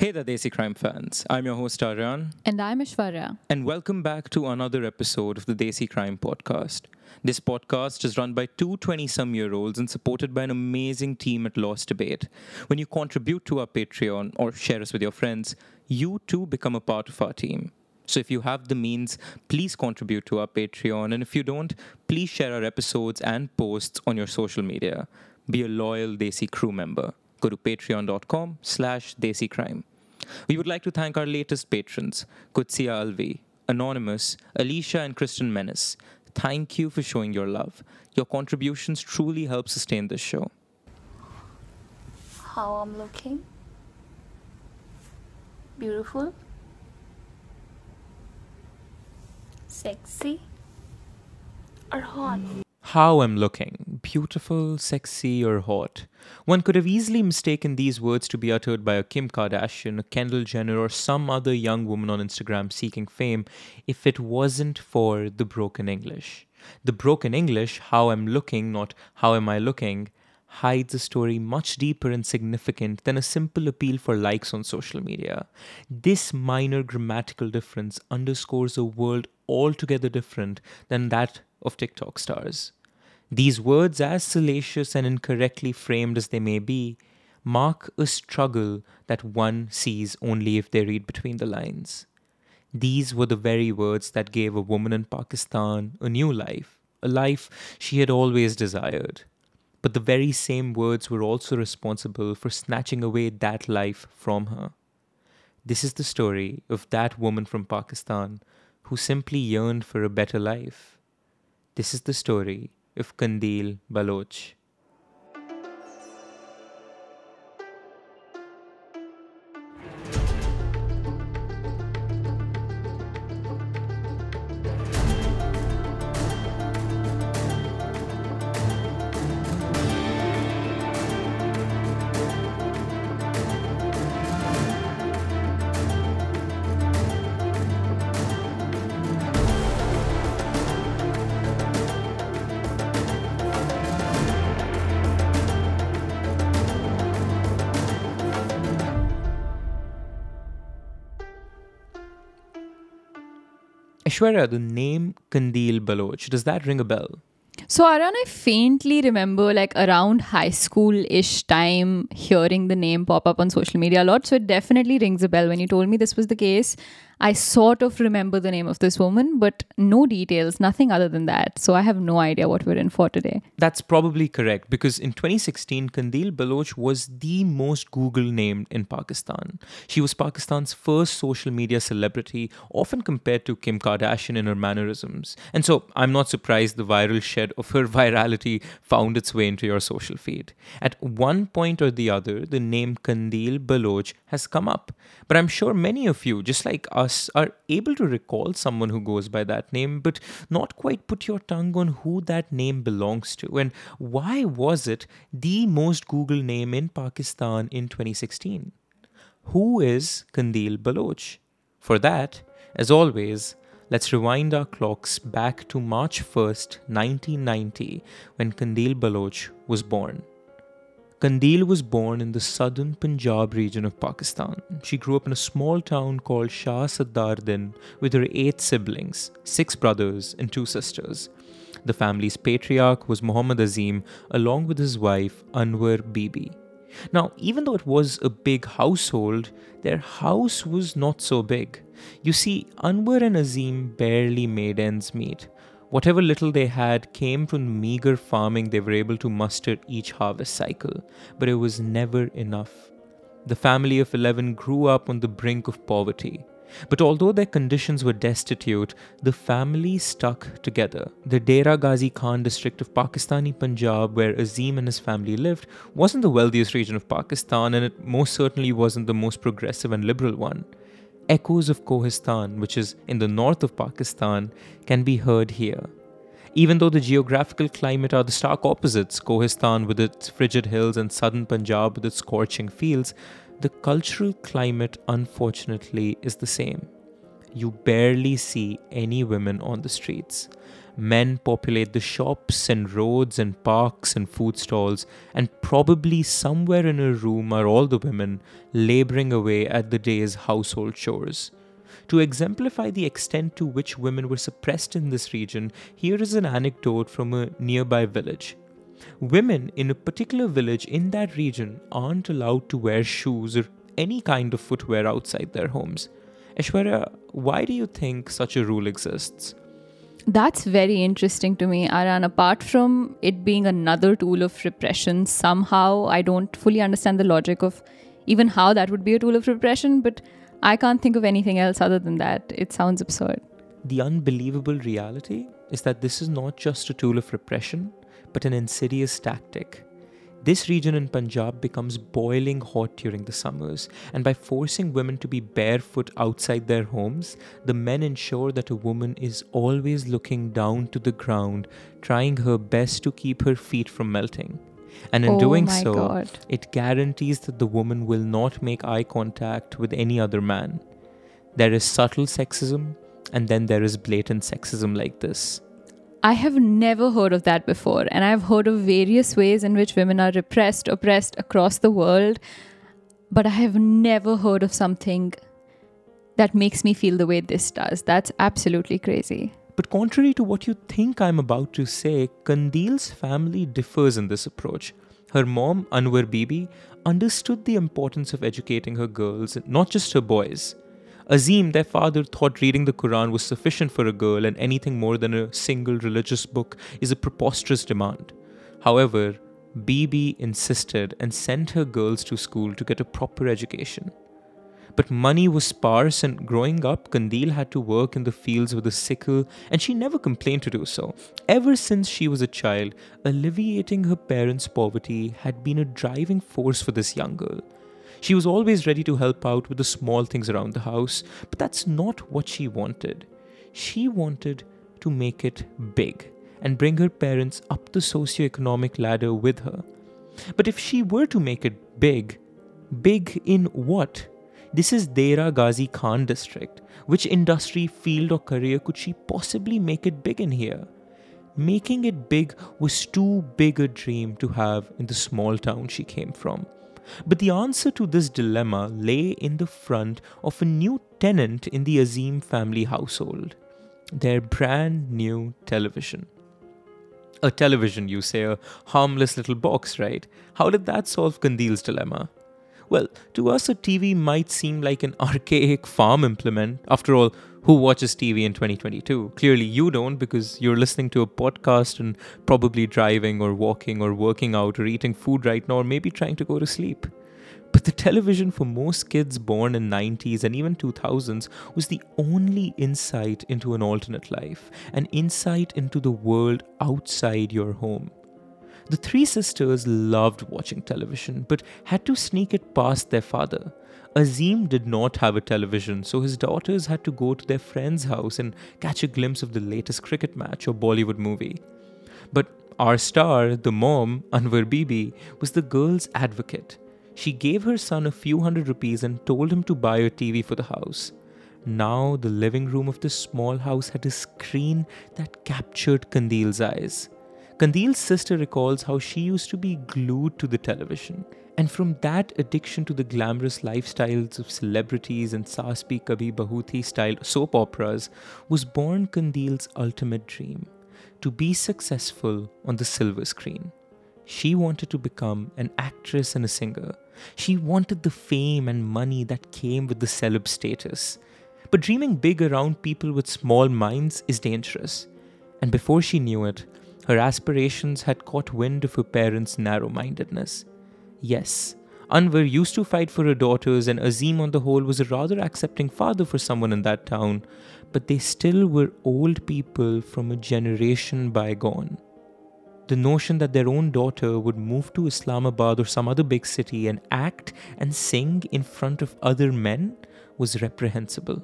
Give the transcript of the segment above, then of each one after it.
Hey there, Desi Crime fans. I'm your host, Aryan, And I'm Aishwarya. and welcome back to another episode of the Desi Crime Podcast. This podcast is run by two 20 some year olds and supported by an amazing team at Lost Debate. When you contribute to our Patreon or share us with your friends, you too become a part of our team. So if you have the means, please contribute to our Patreon. And if you don't, please share our episodes and posts on your social media. Be a loyal Desi crew member. Go to patreon.com slash desicrime. We would like to thank our latest patrons, Kutsia Alvi, Anonymous, Alicia and Kristen Menace. Thank you for showing your love. Your contributions truly help sustain this show. how I'm looking. Beautiful. Sexy. Or hot. How I'm looking, beautiful, sexy, or hot. One could have easily mistaken these words to be uttered by a Kim Kardashian, a Kendall Jenner, or some other young woman on Instagram seeking fame if it wasn't for the broken English. The broken English, how I'm looking, not how am I looking, hides a story much deeper and significant than a simple appeal for likes on social media. This minor grammatical difference underscores a world altogether different than that of TikTok stars. These words, as salacious and incorrectly framed as they may be, mark a struggle that one sees only if they read between the lines. These were the very words that gave a woman in Pakistan a new life, a life she had always desired. But the very same words were also responsible for snatching away that life from her. This is the story of that woman from Pakistan who simply yearned for a better life. This is the story of Qandeel Baloch. Aishwarya, the name Qandeel Baloch, does that ring a bell? So, Aryan, I faintly remember like around high school ish time hearing the name pop up on social media a lot. So, it definitely rings a bell. When you told me this was the case, I sort of remember the name of this woman, but no details, nothing other than that. So, I have no idea what we're in for today. That's probably correct because in 2016, Qandeel Baloch was the most Google named in Pakistan. She was Pakistan's first social media celebrity, often compared to Kim Kardashian in her mannerisms. And so I'm not surprised the viral shed of her virality found its way into your social feed. At one point or the other, the name Qandeel Baloch has come up. But I'm sure many of you, just like us, are able to recall someone who goes by that name, but not quite put your tongue on who that name belongs to and why was it the most Google name in Pakistan in 2016. Who is Qandeel Baloch? For that, as always, let's rewind our clocks back to March 1st, 1990, when Qandeel Baloch was born. Qandeel was born in the southern Punjab region of Pakistan. She grew up in a small town called Shah Saddardin with her eight siblings, six brothers, and two sisters. The family's patriarch was Muhammad Azim, along with his wife Anwar Bibi. Now, even though it was a big household, their house was not so big. You see, Anwar and Azim barely made ends meet. Whatever little they had came from the meager farming they were able to muster each harvest cycle, but it was never enough. The family of 11 grew up on the brink of poverty. But although their conditions were destitute, the family stuck together. The Dera Ghazi Khan district of Pakistani Punjab, where Azim and his family lived, wasn't the wealthiest region of Pakistan, and it most certainly wasn't the most progressive and liberal one. Echoes of Kohistan, which is in the north of Pakistan, can be heard here. Even though the geographical climate are the stark opposites, Kohistan with its frigid hills and southern Punjab with its scorching fields, the cultural climate unfortunately is the same. You barely see any women on the streets. Men populate the shops and roads and parks and food stalls, and probably somewhere in a room are all the women laboring away at the day's household chores. To exemplify the extent to which women were suppressed in this region, here is an anecdote from a nearby village. Women in a particular village in that region aren't allowed to wear shoes or any kind of footwear outside their homes. Aishwarya, why do you think such a rule exists? That's very interesting to me, Aryan. Apart from it being another tool of repression, somehow I don't fully understand the logic of even how that would be a tool of repression, but I can't think of anything else other than that. It sounds absurd. The unbelievable reality is that this is not just a tool of repression, but an insidious tactic. This region in Punjab becomes boiling hot during the summers, and by forcing women to be barefoot outside their homes, the men ensure that a woman is always looking down to the ground, trying her best to keep her feet from melting. And in oh doing so, God. it guarantees that the woman will not make eye contact with any other man. There is subtle sexism, and then there is blatant sexism like this. I have never heard of that before, and I've heard of various ways in which women are repressed, oppressed across the world, but I have never heard of something that makes me feel the way this does. That's absolutely crazy. But contrary to what you think I'm about to say, Qandeel's family differs in this approach. Her mom, Anwar Bibi, understood the importance of educating her girls, not just her boys. Azim, their father, thought reading the Quran was sufficient for a girl and anything more than a single religious book is a preposterous demand. However, Bibi insisted and sent her girls to school to get a proper education. But money was sparse, and growing up, Qandeel had to work in the fields with a sickle, and she never complained to do so. Ever since she was a child, alleviating her parents' poverty had been a driving force for this young girl. She was always ready to help out with the small things around the house, but that's not what she wanted. She wanted to make it big and bring her parents up the socio-economic ladder with her. But if she were to make it big, big in what? This is Dera Ghazi Khan district. Which industry, field, or career could she possibly make it big in here? Making it big was too big a dream to have in the small town she came from. But the answer to this dilemma lay in the front of a new tenant in the Azim family household their brand new television. A television, you say, a harmless little box, right? How did that solve Kandil's dilemma? Well, to us, a TV might seem like an archaic farm implement. After all, who watches TV in 2022? Clearly, you don't because you're listening to a podcast and probably driving or walking or working out or eating food right now, or maybe trying to go to sleep. But the television for most kids born in 90s and even 2000s was the only insight into an alternate life, an insight into the world outside your home. The three sisters loved watching television but had to sneak it past their father. Azim did not have a television, so his daughters had to go to their friend's house and catch a glimpse of the latest cricket match or Bollywood movie. But our star, the mom, Anwar Bibi, was the girl's advocate. She gave her son a few hundred rupees and told him to buy a TV for the house. Now, the living room of the small house had a screen that captured Qandeel's eyes. Qandeel's sister recalls how she used to be glued to the television. And from that addiction to the glamorous lifestyles of celebrities and Saas Bhi Kabhi Bahu Thi style soap operas was born Qandeel's ultimate dream to be successful on the silver screen. She wanted to become an actress and a singer. She wanted the fame and money that came with the celeb status. But dreaming big around people with small minds is dangerous. And before she knew it, her aspirations had caught wind of her parents' narrow mindedness. Yes, Anwar used to fight for her daughters, and Azim, on the whole, was a rather accepting father for someone in that town, but they still were old people from a generation bygone. The notion that their own daughter would move to Islamabad or some other big city and act and sing in front of other men was reprehensible.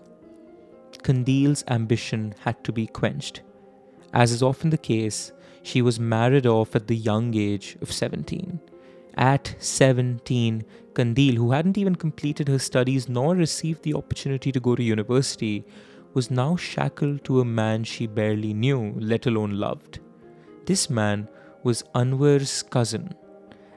Qandeel's ambition had to be quenched. As is often the case, she was married off at the young age of 17. At 17, Qandeel, who hadn't even completed her studies nor received the opportunity to go to university, was now shackled to a man she barely knew, let alone loved. This man was Anwar's cousin.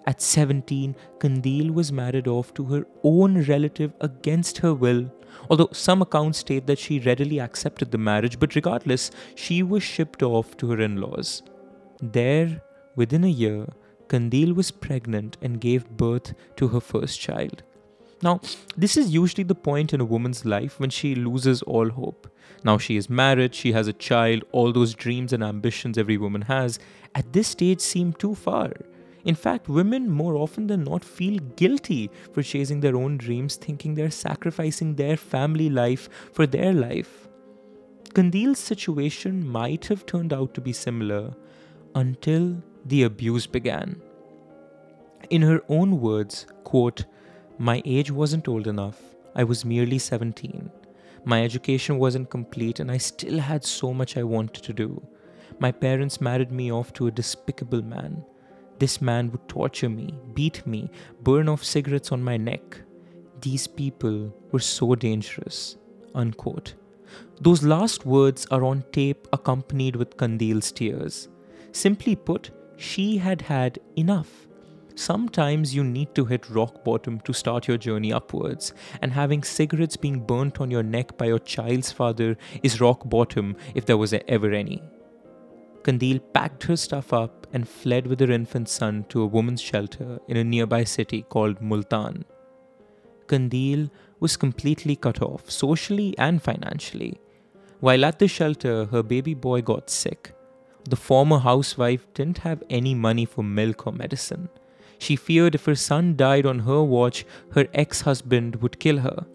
At 17, Qandeel was married off to her own relative against her will, although some accounts state that she readily accepted the marriage, but regardless, she was shipped off to her in laws. There, within a year, Qandeel was pregnant and gave birth to her first child. Now, this is usually the point in a woman's life when she loses all hope. Now she is married, she has a child, all those dreams and ambitions every woman has, at this stage seem too far. In fact, women more often than not feel guilty for chasing their own dreams, thinking they're sacrificing their family life for their life. Qandeel's situation might have turned out to be similar until the abuse began. In her own words, quote, my age wasn't old enough. I was merely 17. My education wasn't complete, and I still had so much I wanted to do. My parents married me off to a despicable man. This man would torture me, beat me, burn off cigarettes on my neck. These people were so dangerous. Unquote. Those last words are on tape accompanied with Qandeel's tears. Simply put, she had had enough. Sometimes you need to hit rock bottom to start your journey upwards, and having cigarettes being burnt on your neck by your child's father is rock bottom if there was ever any. Qandeel packed her stuff up and fled with her infant son to a woman's shelter in a nearby city called Multan. Qandeel was completely cut off, socially and financially. While at the shelter, her baby boy got sick. The former housewife didn't have any money for milk or medicine. She feared if her son died on her watch, her ex husband would kill her.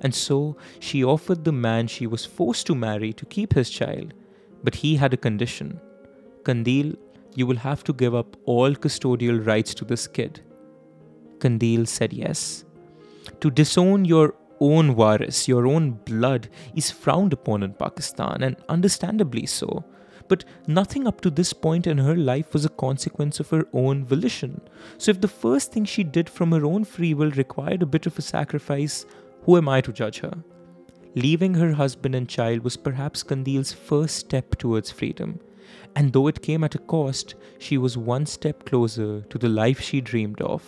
And so she offered the man she was forced to marry to keep his child. But he had a condition Qandeel, you will have to give up all custodial rights to this kid. Qandeel said yes. To disown your own waris, your own blood, is frowned upon in Pakistan, and understandably so. But nothing up to this point in her life was a consequence of her own volition. So, if the first thing she did from her own free will required a bit of a sacrifice, who am I to judge her? Leaving her husband and child was perhaps Qandeel's first step towards freedom. And though it came at a cost, she was one step closer to the life she dreamed of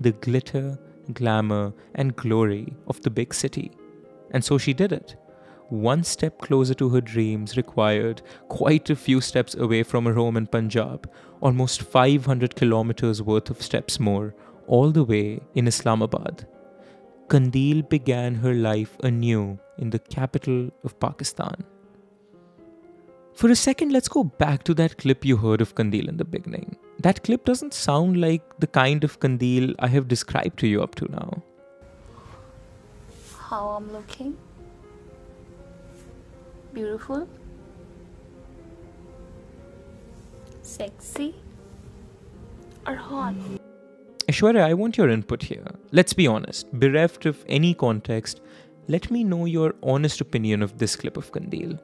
the glitter, glamour, and glory of the big city. And so she did it one step closer to her dreams required quite a few steps away from her home in Punjab, almost 500 kilometers worth of steps more, all the way in Islamabad. Qandeel began her life anew in the capital of Pakistan. For a second, let's go back to that clip you heard of Qandeel in the beginning. That clip doesn't sound like the kind of Qandeel I have described to you up to now. How I'm looking? Beautiful? Sexy? Or hot? Aishwarya, I want your input here. Let's be honest, bereft of any context, let me know your honest opinion of this clip of Qandeel.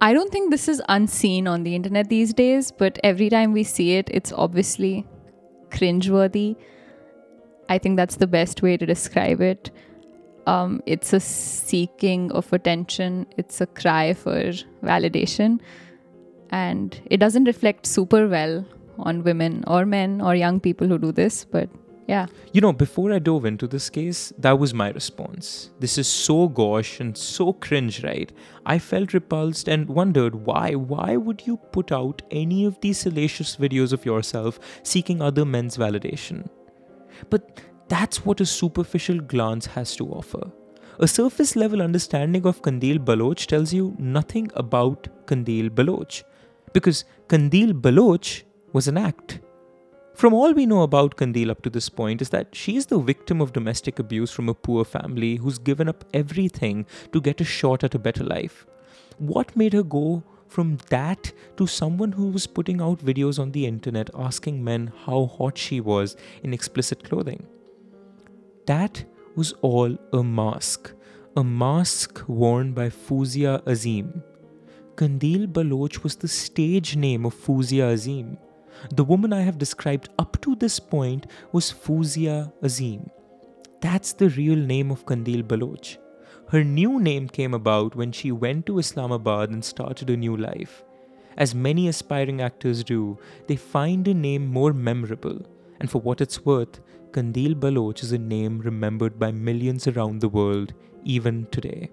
I don't think this is unseen on the internet these days, but every time we see it, it's obviously cringeworthy. I think that's the best way to describe it. Um, it's a seeking of attention, it's a cry for validation, and it doesn't reflect super well on women or men or young people who do this, but yeah. You know, before I dove into this case, that was my response. This is so gauche and so cringe, right? I felt repulsed and wondered why. Why would you put out any of these salacious videos of yourself seeking other men's validation? But that's what a superficial glance has to offer. A surface level understanding of Qandeel Baloch tells you nothing about Qandeel Baloch, because Qandeel Baloch was an act. From all we know about Qandeel up to this point is that she is the victim of domestic abuse from a poor family who's given up everything to get a shot at a better life. What made her go from that to someone who was putting out videos on the internet asking men how hot she was in explicit clothing? That was all a mask, a mask worn by Fouzia Azim. Qandeel Baloch was the stage name of Fouzia Azim. The woman I have described up to this point was Fouzia Azim. That's the real name of Qandeel Baloch. Her new name came about when she went to Islamabad and started a new life. As many aspiring actors do, they find a name more memorable. And for what it's worth, Qandeel Baloch is a name remembered by millions around the world, even today.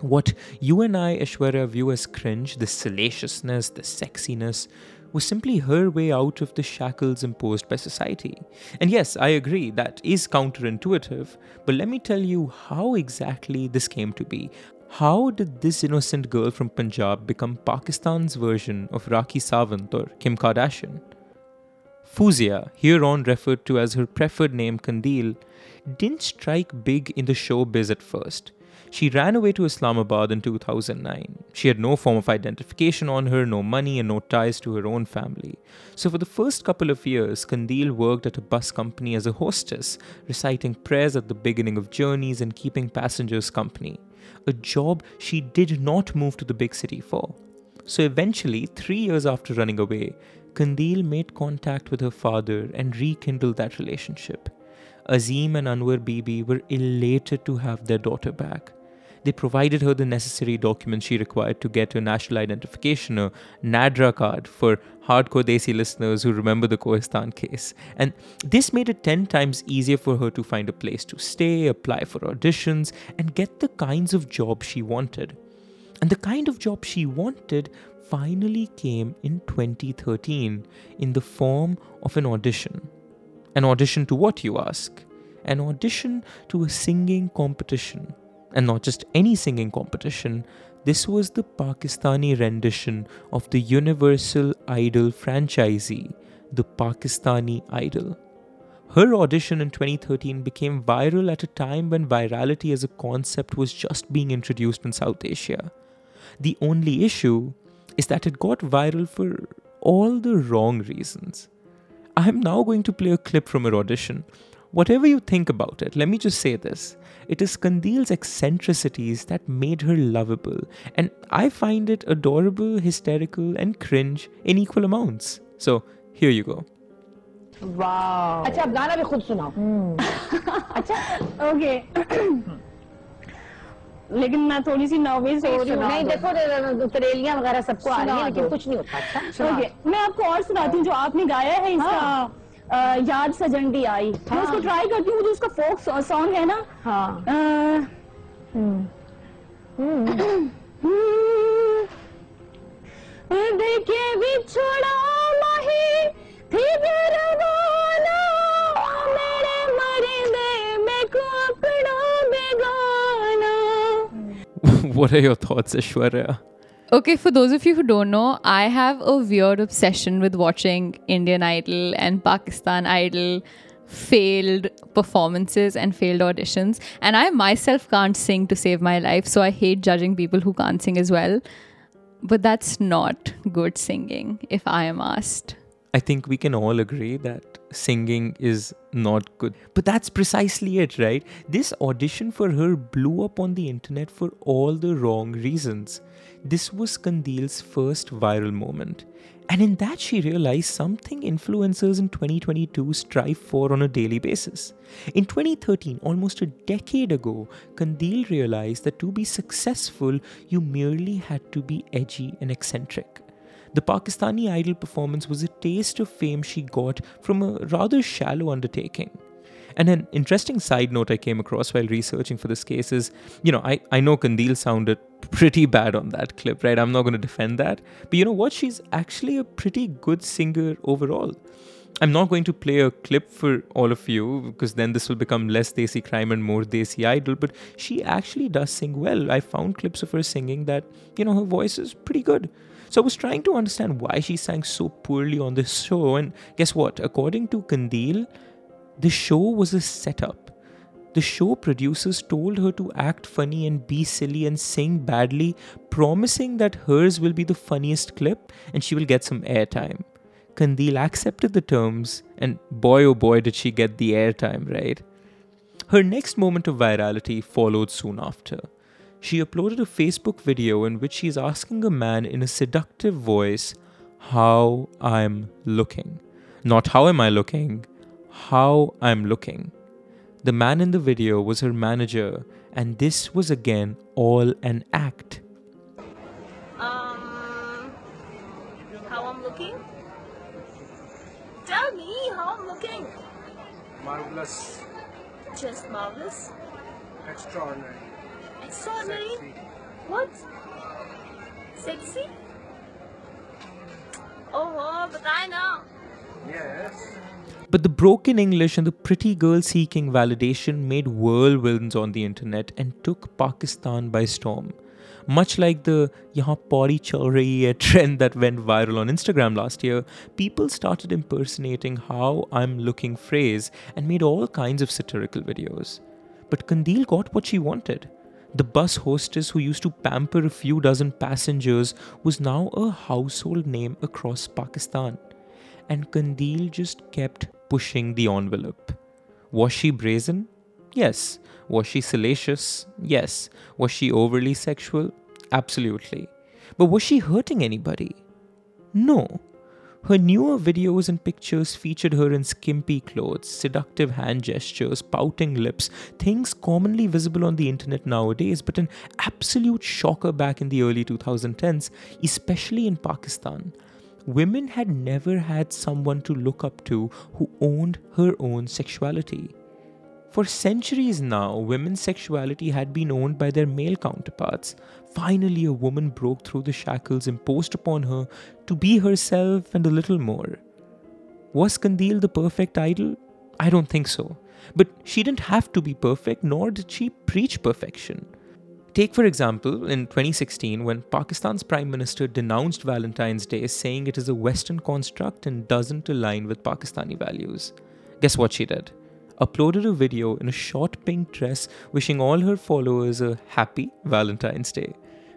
What you and I, Aishwarya, view as cringe, the salaciousness, the sexiness, was simply her way out of the shackles imposed by society. And yes, I agree, that is counterintuitive, but let me tell you how exactly this came to be. How did this innocent girl from Punjab become Pakistan's version of Rakhi Sawant or Kim Kardashian? Fouzia, hereon referred to as her preferred name Qandeel, didn't strike big in the showbiz at first. She ran away to Islamabad in 2009. She had no form of identification on her, no money, and no ties to her own family. So, for the first couple of years, Qandeel worked at a bus company as a hostess, reciting prayers at the beginning of journeys and keeping passengers company. A job she did not move to the big city for. So, eventually, three years after running away, Qandeel made contact with her father and rekindled that relationship. Azim and Anwar Bibi were elated to have their daughter back. They provided her the necessary documents she required to get her national identification, a NADRA card for hardcore Desi listeners who remember the Kohistan case. And this made it 10 times easier for her to find a place to stay, apply for auditions, and get the kinds of jobs she wanted. And the kind of job she wanted finally came in 2013 in the form of an audition. An audition to what, you ask? An audition to a singing competition and not just any singing competition. This was the Pakistani rendition of the Universal Idol franchisee, the Pakistani Idol. Her audition in 2013 became viral at a time when virality as a concept was just being introduced in South Asia. The only issue is that it got viral for all the wrong reasons. I'm now going to play a clip from her audition. Whatever you think about it, let me just say this. It is Qandeel's eccentricities that made her lovable, and I find it adorable, hysterical, and cringe in equal amounts. So, here you go. Wow. अच्छा अब गाना भी खुद अच्छा लेकिन मैं थोड़ी सी nervous हो रही हूँ नहीं देखो तरेलियाँ वगैरह सबको आ रही है लेकिन कुछ नहीं होता अच्छा ओके मैं आपको और सुनाती हूँ जो आपने गाया है इसका हाँ। अ, याद सजंडी आई मैं हाँ। उसको ट्राई करती हूँ जो उसका फोक सॉन्ग है ना हाँ अ, देखिए बिछड़ा माही थी रवाना what are your thoughts, Aishwarya? Okay, for those of you who don't know, I have a weird obsession with watching Indian Idol and Pakistan Idol failed performances and failed auditions. And I myself can't sing to save my life, so I hate judging people who can't sing as well. But that's not good singing, if I am asked. I think we can all agree that singing is not good. But that's precisely it, right? This audition for her blew up on the internet for all the wrong reasons. This was Qandeel's first viral moment. And in that, she realized something influencers in 2022 strive for on a daily basis. In 2013, almost a decade ago, Qandeel realized that to be successful, you merely had to be edgy and eccentric. The Pakistani Idol performance was a taste of fame she got from a rather shallow undertaking. And an interesting side note I came across while researching for this case is, you know, I, I know Qandeel sounded pretty bad on that clip, right? I'm not going to defend that. But you know what? She's actually a pretty good singer overall. I'm not going to play a clip for all of you because then this will become less Desi crime and more Desi idol. But she actually does sing well. I found clips of her singing that, you know, her voice is pretty good. So I was trying to understand why she sang so poorly on this show. And guess what? According to Qandeel, the show was a setup. The show producers told her to act funny and be silly and sing badly, promising that hers will be the funniest clip and she will get some airtime. Qandeel accepted the terms, and boy oh boy did she get the airtime, right? Her next moment of virality followed soon after. She uploaded a Facebook video in which she's asking a man in a seductive voice how I'm looking. Not how am I looking, how I'm looking. The man in the video was her manager, and this was again all an act. Um, how I'm looking? Tell me how I'm looking. Marvelous, Just marvelous. extraordinary, Sexy. What? Sexy? Oh, oh, but I know. Yes. But the broken English and the pretty girl seeking validation made whirlwinds on the internet and took Pakistan by storm. Much like the Yahan Pauri Chal Rahi Hai trend that went viral on Instagram last year, people started impersonating how I'm looking phrase and made all kinds of satirical videos. But Qandeel got what she wanted. The bus hostess who used to pamper a few dozen passengers was now a household name across Pakistan. And Qandeel just kept pushing the envelope. Was she brazen? Yes. Was she salacious? Yes. Was she overly sexual? Absolutely. But was she hurting anybody? No. Her newer videos and pictures featured her in skimpy clothes, seductive hand gestures, pouting lips, things commonly visible on the internet nowadays, but an absolute shocker back in the early 2010s, especially in Pakistan. Women had never had someone to look up to who owned her own sexuality. For centuries now, women's sexuality had been owned by their male counterparts. Finally, a woman broke through the shackles imposed upon her to be herself and a little more. Was Qandeel the perfect idol? I don't think so. But she didn't have to be perfect, nor did she preach perfection. Take, for example, in 2016, when Pakistan's Prime Minister denounced Valentine's Day, saying it is a Western construct and doesn't align with Pakistani values. Guess what she did? Uploaded a video in a short pink dress wishing all her followers a happy Valentine's Day.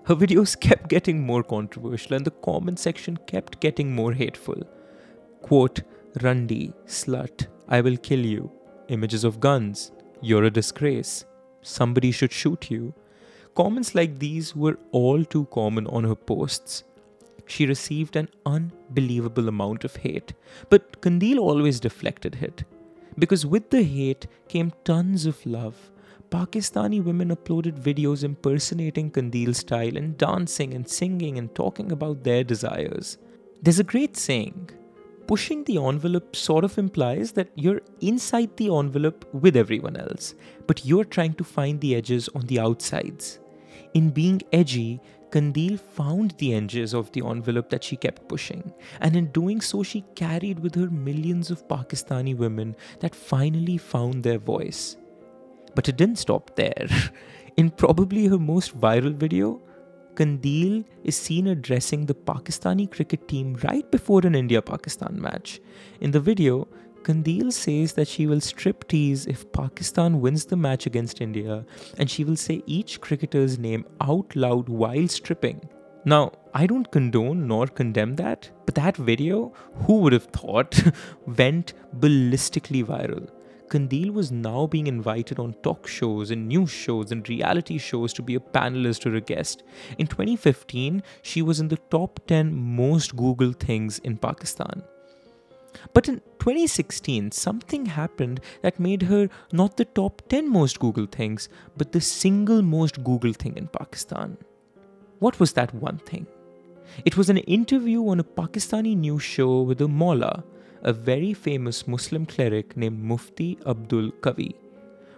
Her videos kept getting more controversial and the comment section kept getting more hateful. Quote, Rundi, slut, I will kill you. Images of guns, you're a disgrace. Somebody should shoot you. Comments like these were all too common on her posts. She received an unbelievable amount of hate, but Qandeel always deflected it. Because with the hate came tons of love. Pakistani women uploaded videos impersonating Qandeel's style and dancing and singing and talking about their desires. There's a great saying pushing the envelope sort of implies that you're inside the envelope with everyone else, but you're trying to find the edges on the outsides. In being edgy, Qandeel found the edges of the envelope that she kept pushing, and in doing so, she carried with her millions of Pakistani women that finally found their voice. But it didn't stop there. In probably her most viral video, Qandeel is seen addressing the Pakistani cricket team right before an India Pakistan match. In the video, Qandeel says that she will strip tease if Pakistan wins the match against India, and she will say each cricketer's name out loud while stripping. Now, I don't condone nor condemn that, but that video, who would have thought, went ballistically viral. Qandeel was now being invited on talk shows and news shows and reality shows to be a panelist or a guest. In 2015, she was in the top 10 most Googled things in Pakistan. But in 2016, something happened that made her not the top 10 most Googled things, but the single most Googled thing in Pakistan. What was that one thing? It was an interview on a Pakistani news show with a mullah, a very famous Muslim cleric named Mufti Abdul Qavi.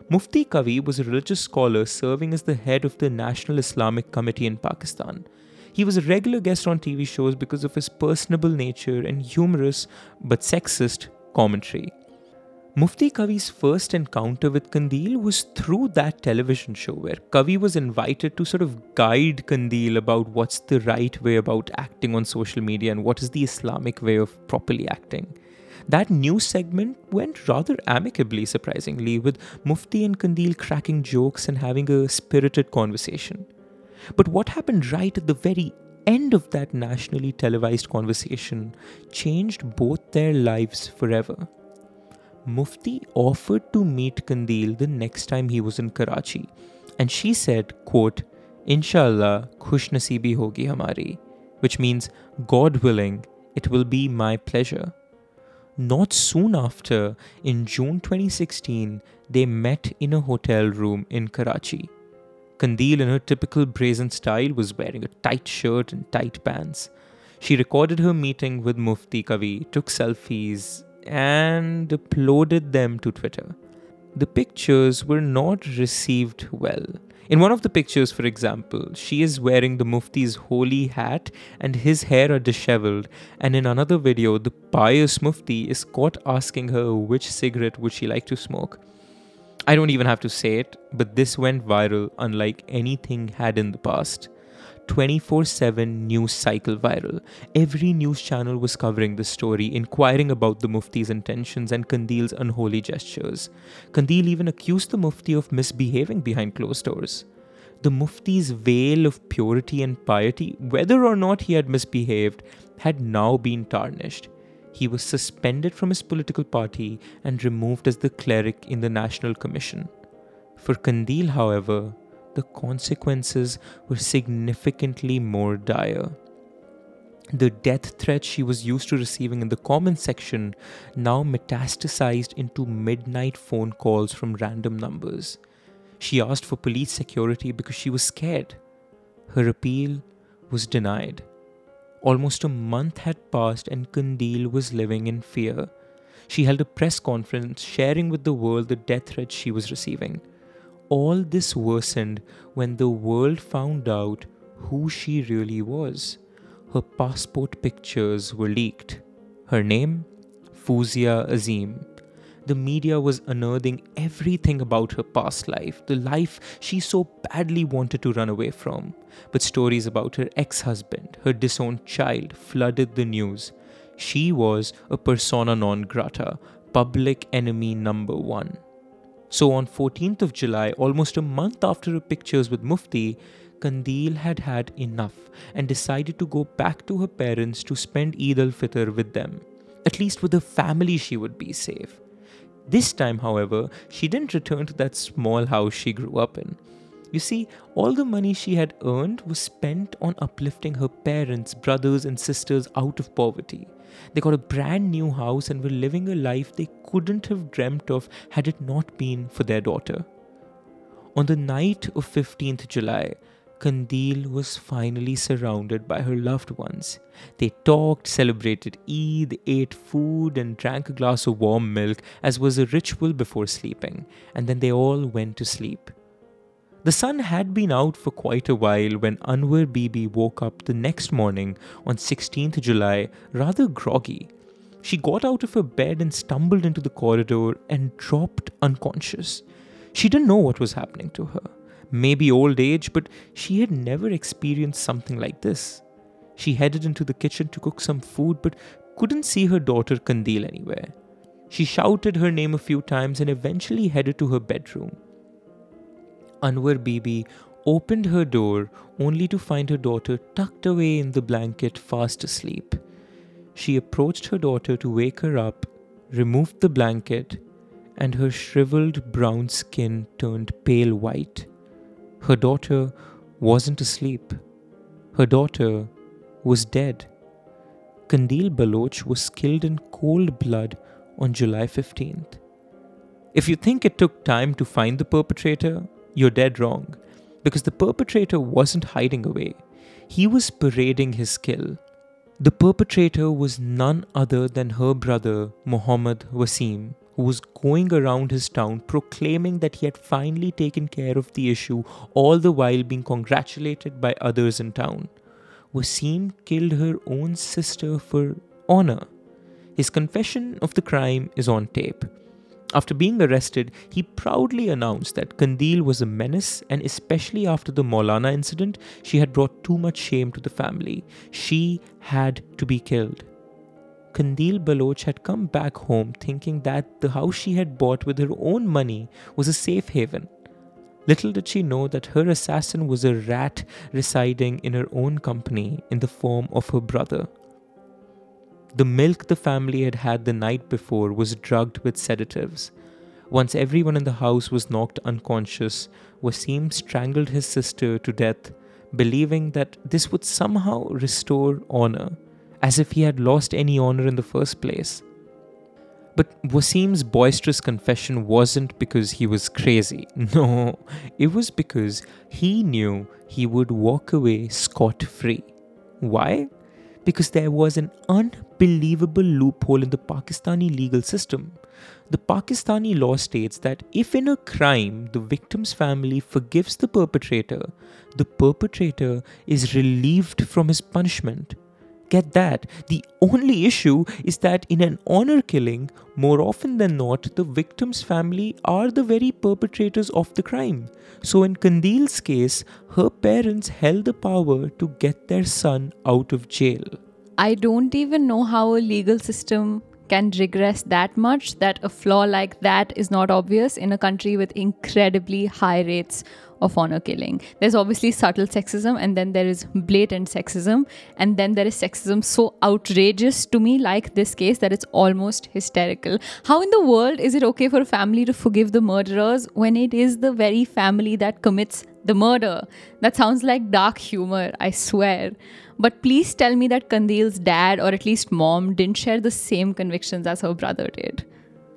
Mufti Qavi was a religious scholar serving as the head of the National Islamic Committee in Pakistan. He was a regular guest on TV shows because of his personable nature and humorous but sexist commentary. Mufti Qavi's first encounter with Qandeel was through that television show where Qavi was invited to sort of guide Qandeel about what's the right way about acting on social media and what is the Islamic way of properly acting. That news segment went rather amicably, surprisingly, with Mufti and Qandeel cracking jokes and having a spirited conversation. But what happened right at the very end of that nationally televised conversation changed both their lives forever. Mufti offered to meet Qandeel the next time he was in Karachi, and she said, quote, Inshallah, khush hogi hamari, which means, God willing, it will be my pleasure. Not soon after, in June 2016, they met in a hotel room in Karachi. Qandeel, in her typical brazen style, was wearing a tight shirt and tight pants. She recorded her meeting with Mufti Qavi, took selfies, and uploaded them to Twitter. The pictures were not received well. In one of the pictures, for example, she is wearing the Mufti's holy hat and his hair are disheveled. And in another video, the pious Mufti is caught asking her which cigarette would she like to smoke. I don't even have to say it, but this went viral unlike anything had in the past. 24 7 news cycle viral. Every news channel was covering the story, inquiring about the Mufti's intentions and Qandeel's unholy gestures. Qandeel even accused the Mufti of misbehaving behind closed doors. The Mufti's veil of purity and piety, whether or not he had misbehaved, had now been tarnished. He was suspended from his political party and removed as the cleric in the National Commission. For Qandeel, however, the consequences were significantly more dire. The death threats she was used to receiving in the comment section now metastasized into midnight phone calls from random numbers. She asked for police security because she was scared. Her appeal was denied. Almost a month had passed and Qandeel was living in fear. She held a press conference sharing with the world the death threats she was receiving all this worsened when the world found out who she really was. Her passport pictures were leaked. Her name? Fouzia Azim. The media was unearthing everything about her past life, the life she so badly wanted to run away from. But stories about her ex husband, her disowned child, flooded the news. She was a persona non grata, public enemy number one. So on 14th of July, almost a month after her pictures with Mufti, Qandeel had had enough and decided to go back to her parents to spend Eid al-Fitr with them. At least with her family she would be safe. This time, however, she didn't return to that small house she grew up in. You see, all the money she had earned was spent on uplifting her parents, brothers, and sisters out of poverty. They got a brand new house and were living a life they couldn't have dreamt of had it not been for their daughter. On the night of 15th July, Qandeel was finally surrounded by her loved ones. They talked, celebrated Eid, ate food, and drank a glass of warm milk, as was a ritual before sleeping, and then they all went to sleep. The sun had been out for quite a while when Anwar Bibi woke up the next morning on 16th July rather groggy. She got out of her bed and stumbled into the corridor and dropped unconscious. She didn't know what was happening to her. Maybe old age, but she had never experienced something like this. She headed into the kitchen to cook some food but couldn't see her daughter Qandeel anywhere. She shouted her name a few times and eventually headed to her bedroom. Anwar Bibi opened her door only to find her daughter tucked away in the blanket, fast asleep. She approached her daughter to wake her up, removed the blanket, and her shriveled brown skin turned pale white. Her daughter wasn't asleep. Her daughter was dead. Qandeel Baloch was killed in cold blood on July 15th. If you think it took time to find the perpetrator, you're dead wrong. Because the perpetrator wasn't hiding away, he was parading his skill. The perpetrator was none other than her brother, Muhammad Wasim, who was going around his town proclaiming that he had finally taken care of the issue, all the while being congratulated by others in town. Wasim killed her own sister for honor. His confession of the crime is on tape. After being arrested, he proudly announced that Qandeel was a menace, and especially after the Maulana incident, she had brought too much shame to the family. She had to be killed. Qandeel Baloch had come back home thinking that the house she had bought with her own money was a safe haven. Little did she know that her assassin was a rat residing in her own company in the form of her brother. The milk the family had had the night before was drugged with sedatives. Once everyone in the house was knocked unconscious, Wasim strangled his sister to death, believing that this would somehow restore honor, as if he had lost any honor in the first place. But Wasim's boisterous confession wasn't because he was crazy. No, it was because he knew he would walk away scot free. Why? Because there was an unbelievable loophole in the Pakistani legal system. The Pakistani law states that if in a crime the victim's family forgives the perpetrator, the perpetrator is relieved from his punishment. Get that. The only issue is that in an honor killing, more often than not, the victim's family are the very perpetrators of the crime. So in Qandeel's case, her parents held the power to get their son out of jail. I don't even know how a legal system can regress that much that a flaw like that is not obvious in a country with incredibly high rates of honor killing. There's obviously subtle sexism, and then there is blatant sexism, and then there is sexism so outrageous to me, like this case, that it's almost hysterical. How in the world is it okay for a family to forgive the murderers when it is the very family that commits the murder? That sounds like dark humor, I swear. But please tell me that Qandeel's dad, or at least mom, didn't share the same convictions as her brother did.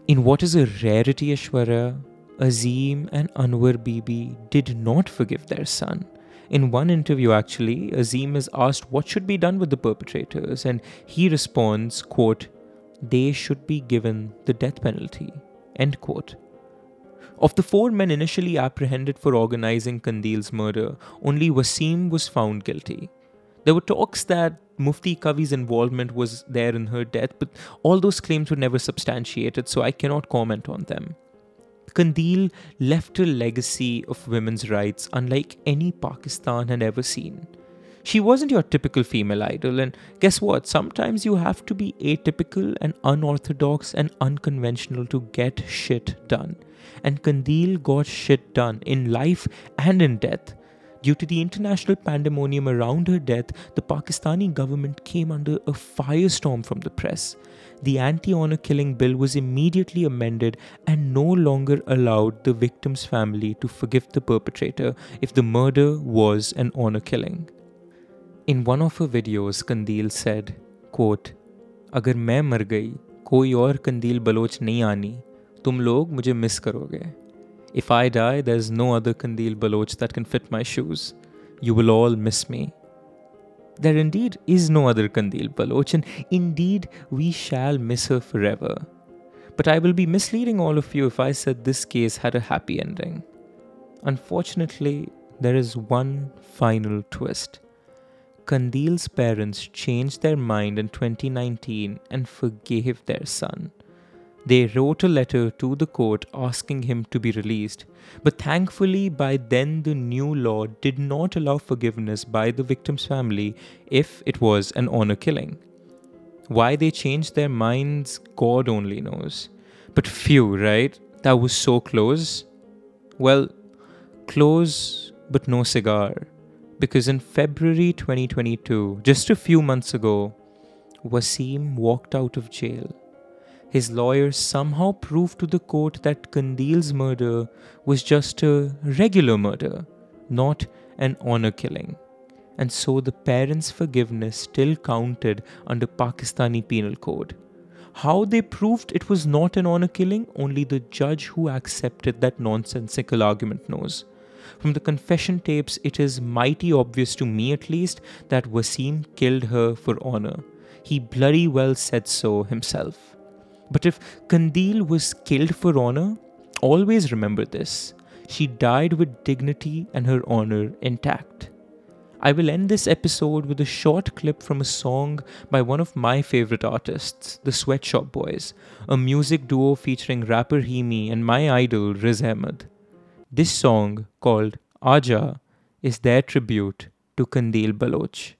In what is a rarity, Aishwarya, Azim and Anwar Bibi did not forgive their son. In one interview, actually, Azim is asked what should be done with the perpetrators, and he responds, quote, they should be given the death penalty, end quote. Of the four men initially apprehended for organizing Qandeel's murder, only Wasim was found guilty. There were talks that Mufti Qavi's involvement was there in her death, but all those claims were never substantiated, so I cannot comment on them. Qandeel left a legacy of women's rights unlike any Pakistan had ever seen. She wasn't your typical female idol, and guess what? Sometimes you have to be atypical and unorthodox and unconventional to get shit done. And Qandeel got shit done in life and in death. Due to the international pandemonium around her death, the Pakistani government came under a firestorm from the press. The anti honor killing bill was immediately amended and no longer allowed the victim's family to forgive the perpetrator if the murder was an honor killing. In one of her videos, Qandeel said, quote, अगर मैं मर गई कोई और कंदील Bloch नहीं आनी तुम लोग मुझे मिस करोगे if I die, there's no other Qandeel Baloch that can fit my shoes. You will all miss me. There indeed is no other Qandeel Baloch, and indeed we shall miss her forever. But I will be misleading all of you if I said this case had a happy ending. Unfortunately, there is one final twist. Qandeel's parents changed their mind in 2019 and forgave their son. They wrote a letter to the court asking him to be released, but thankfully, by then the new law did not allow forgiveness by the victim's family if it was an honor killing. Why they changed their minds, God only knows. But phew, right? That was so close. Well, close, but no cigar. Because in February 2022, just a few months ago, Wasim walked out of jail his lawyers somehow proved to the court that Qandeel's murder was just a regular murder, not an honor killing. And so the parents' forgiveness still counted under Pakistani Penal Code. How they proved it was not an honor killing, only the judge who accepted that nonsensical argument knows. From the confession tapes, it is mighty obvious to me at least that Wasim killed her for honor. He bloody well said so himself. But if Qandeel was killed for honor, always remember this. She died with dignity and her honor intact. I will end this episode with a short clip from a song by one of my favorite artists, the Swet Shop Boys, a music duo featuring rapper Himi and my idol Riz Ahmed. This song, called Aja, is their tribute to Qandeel Baloch.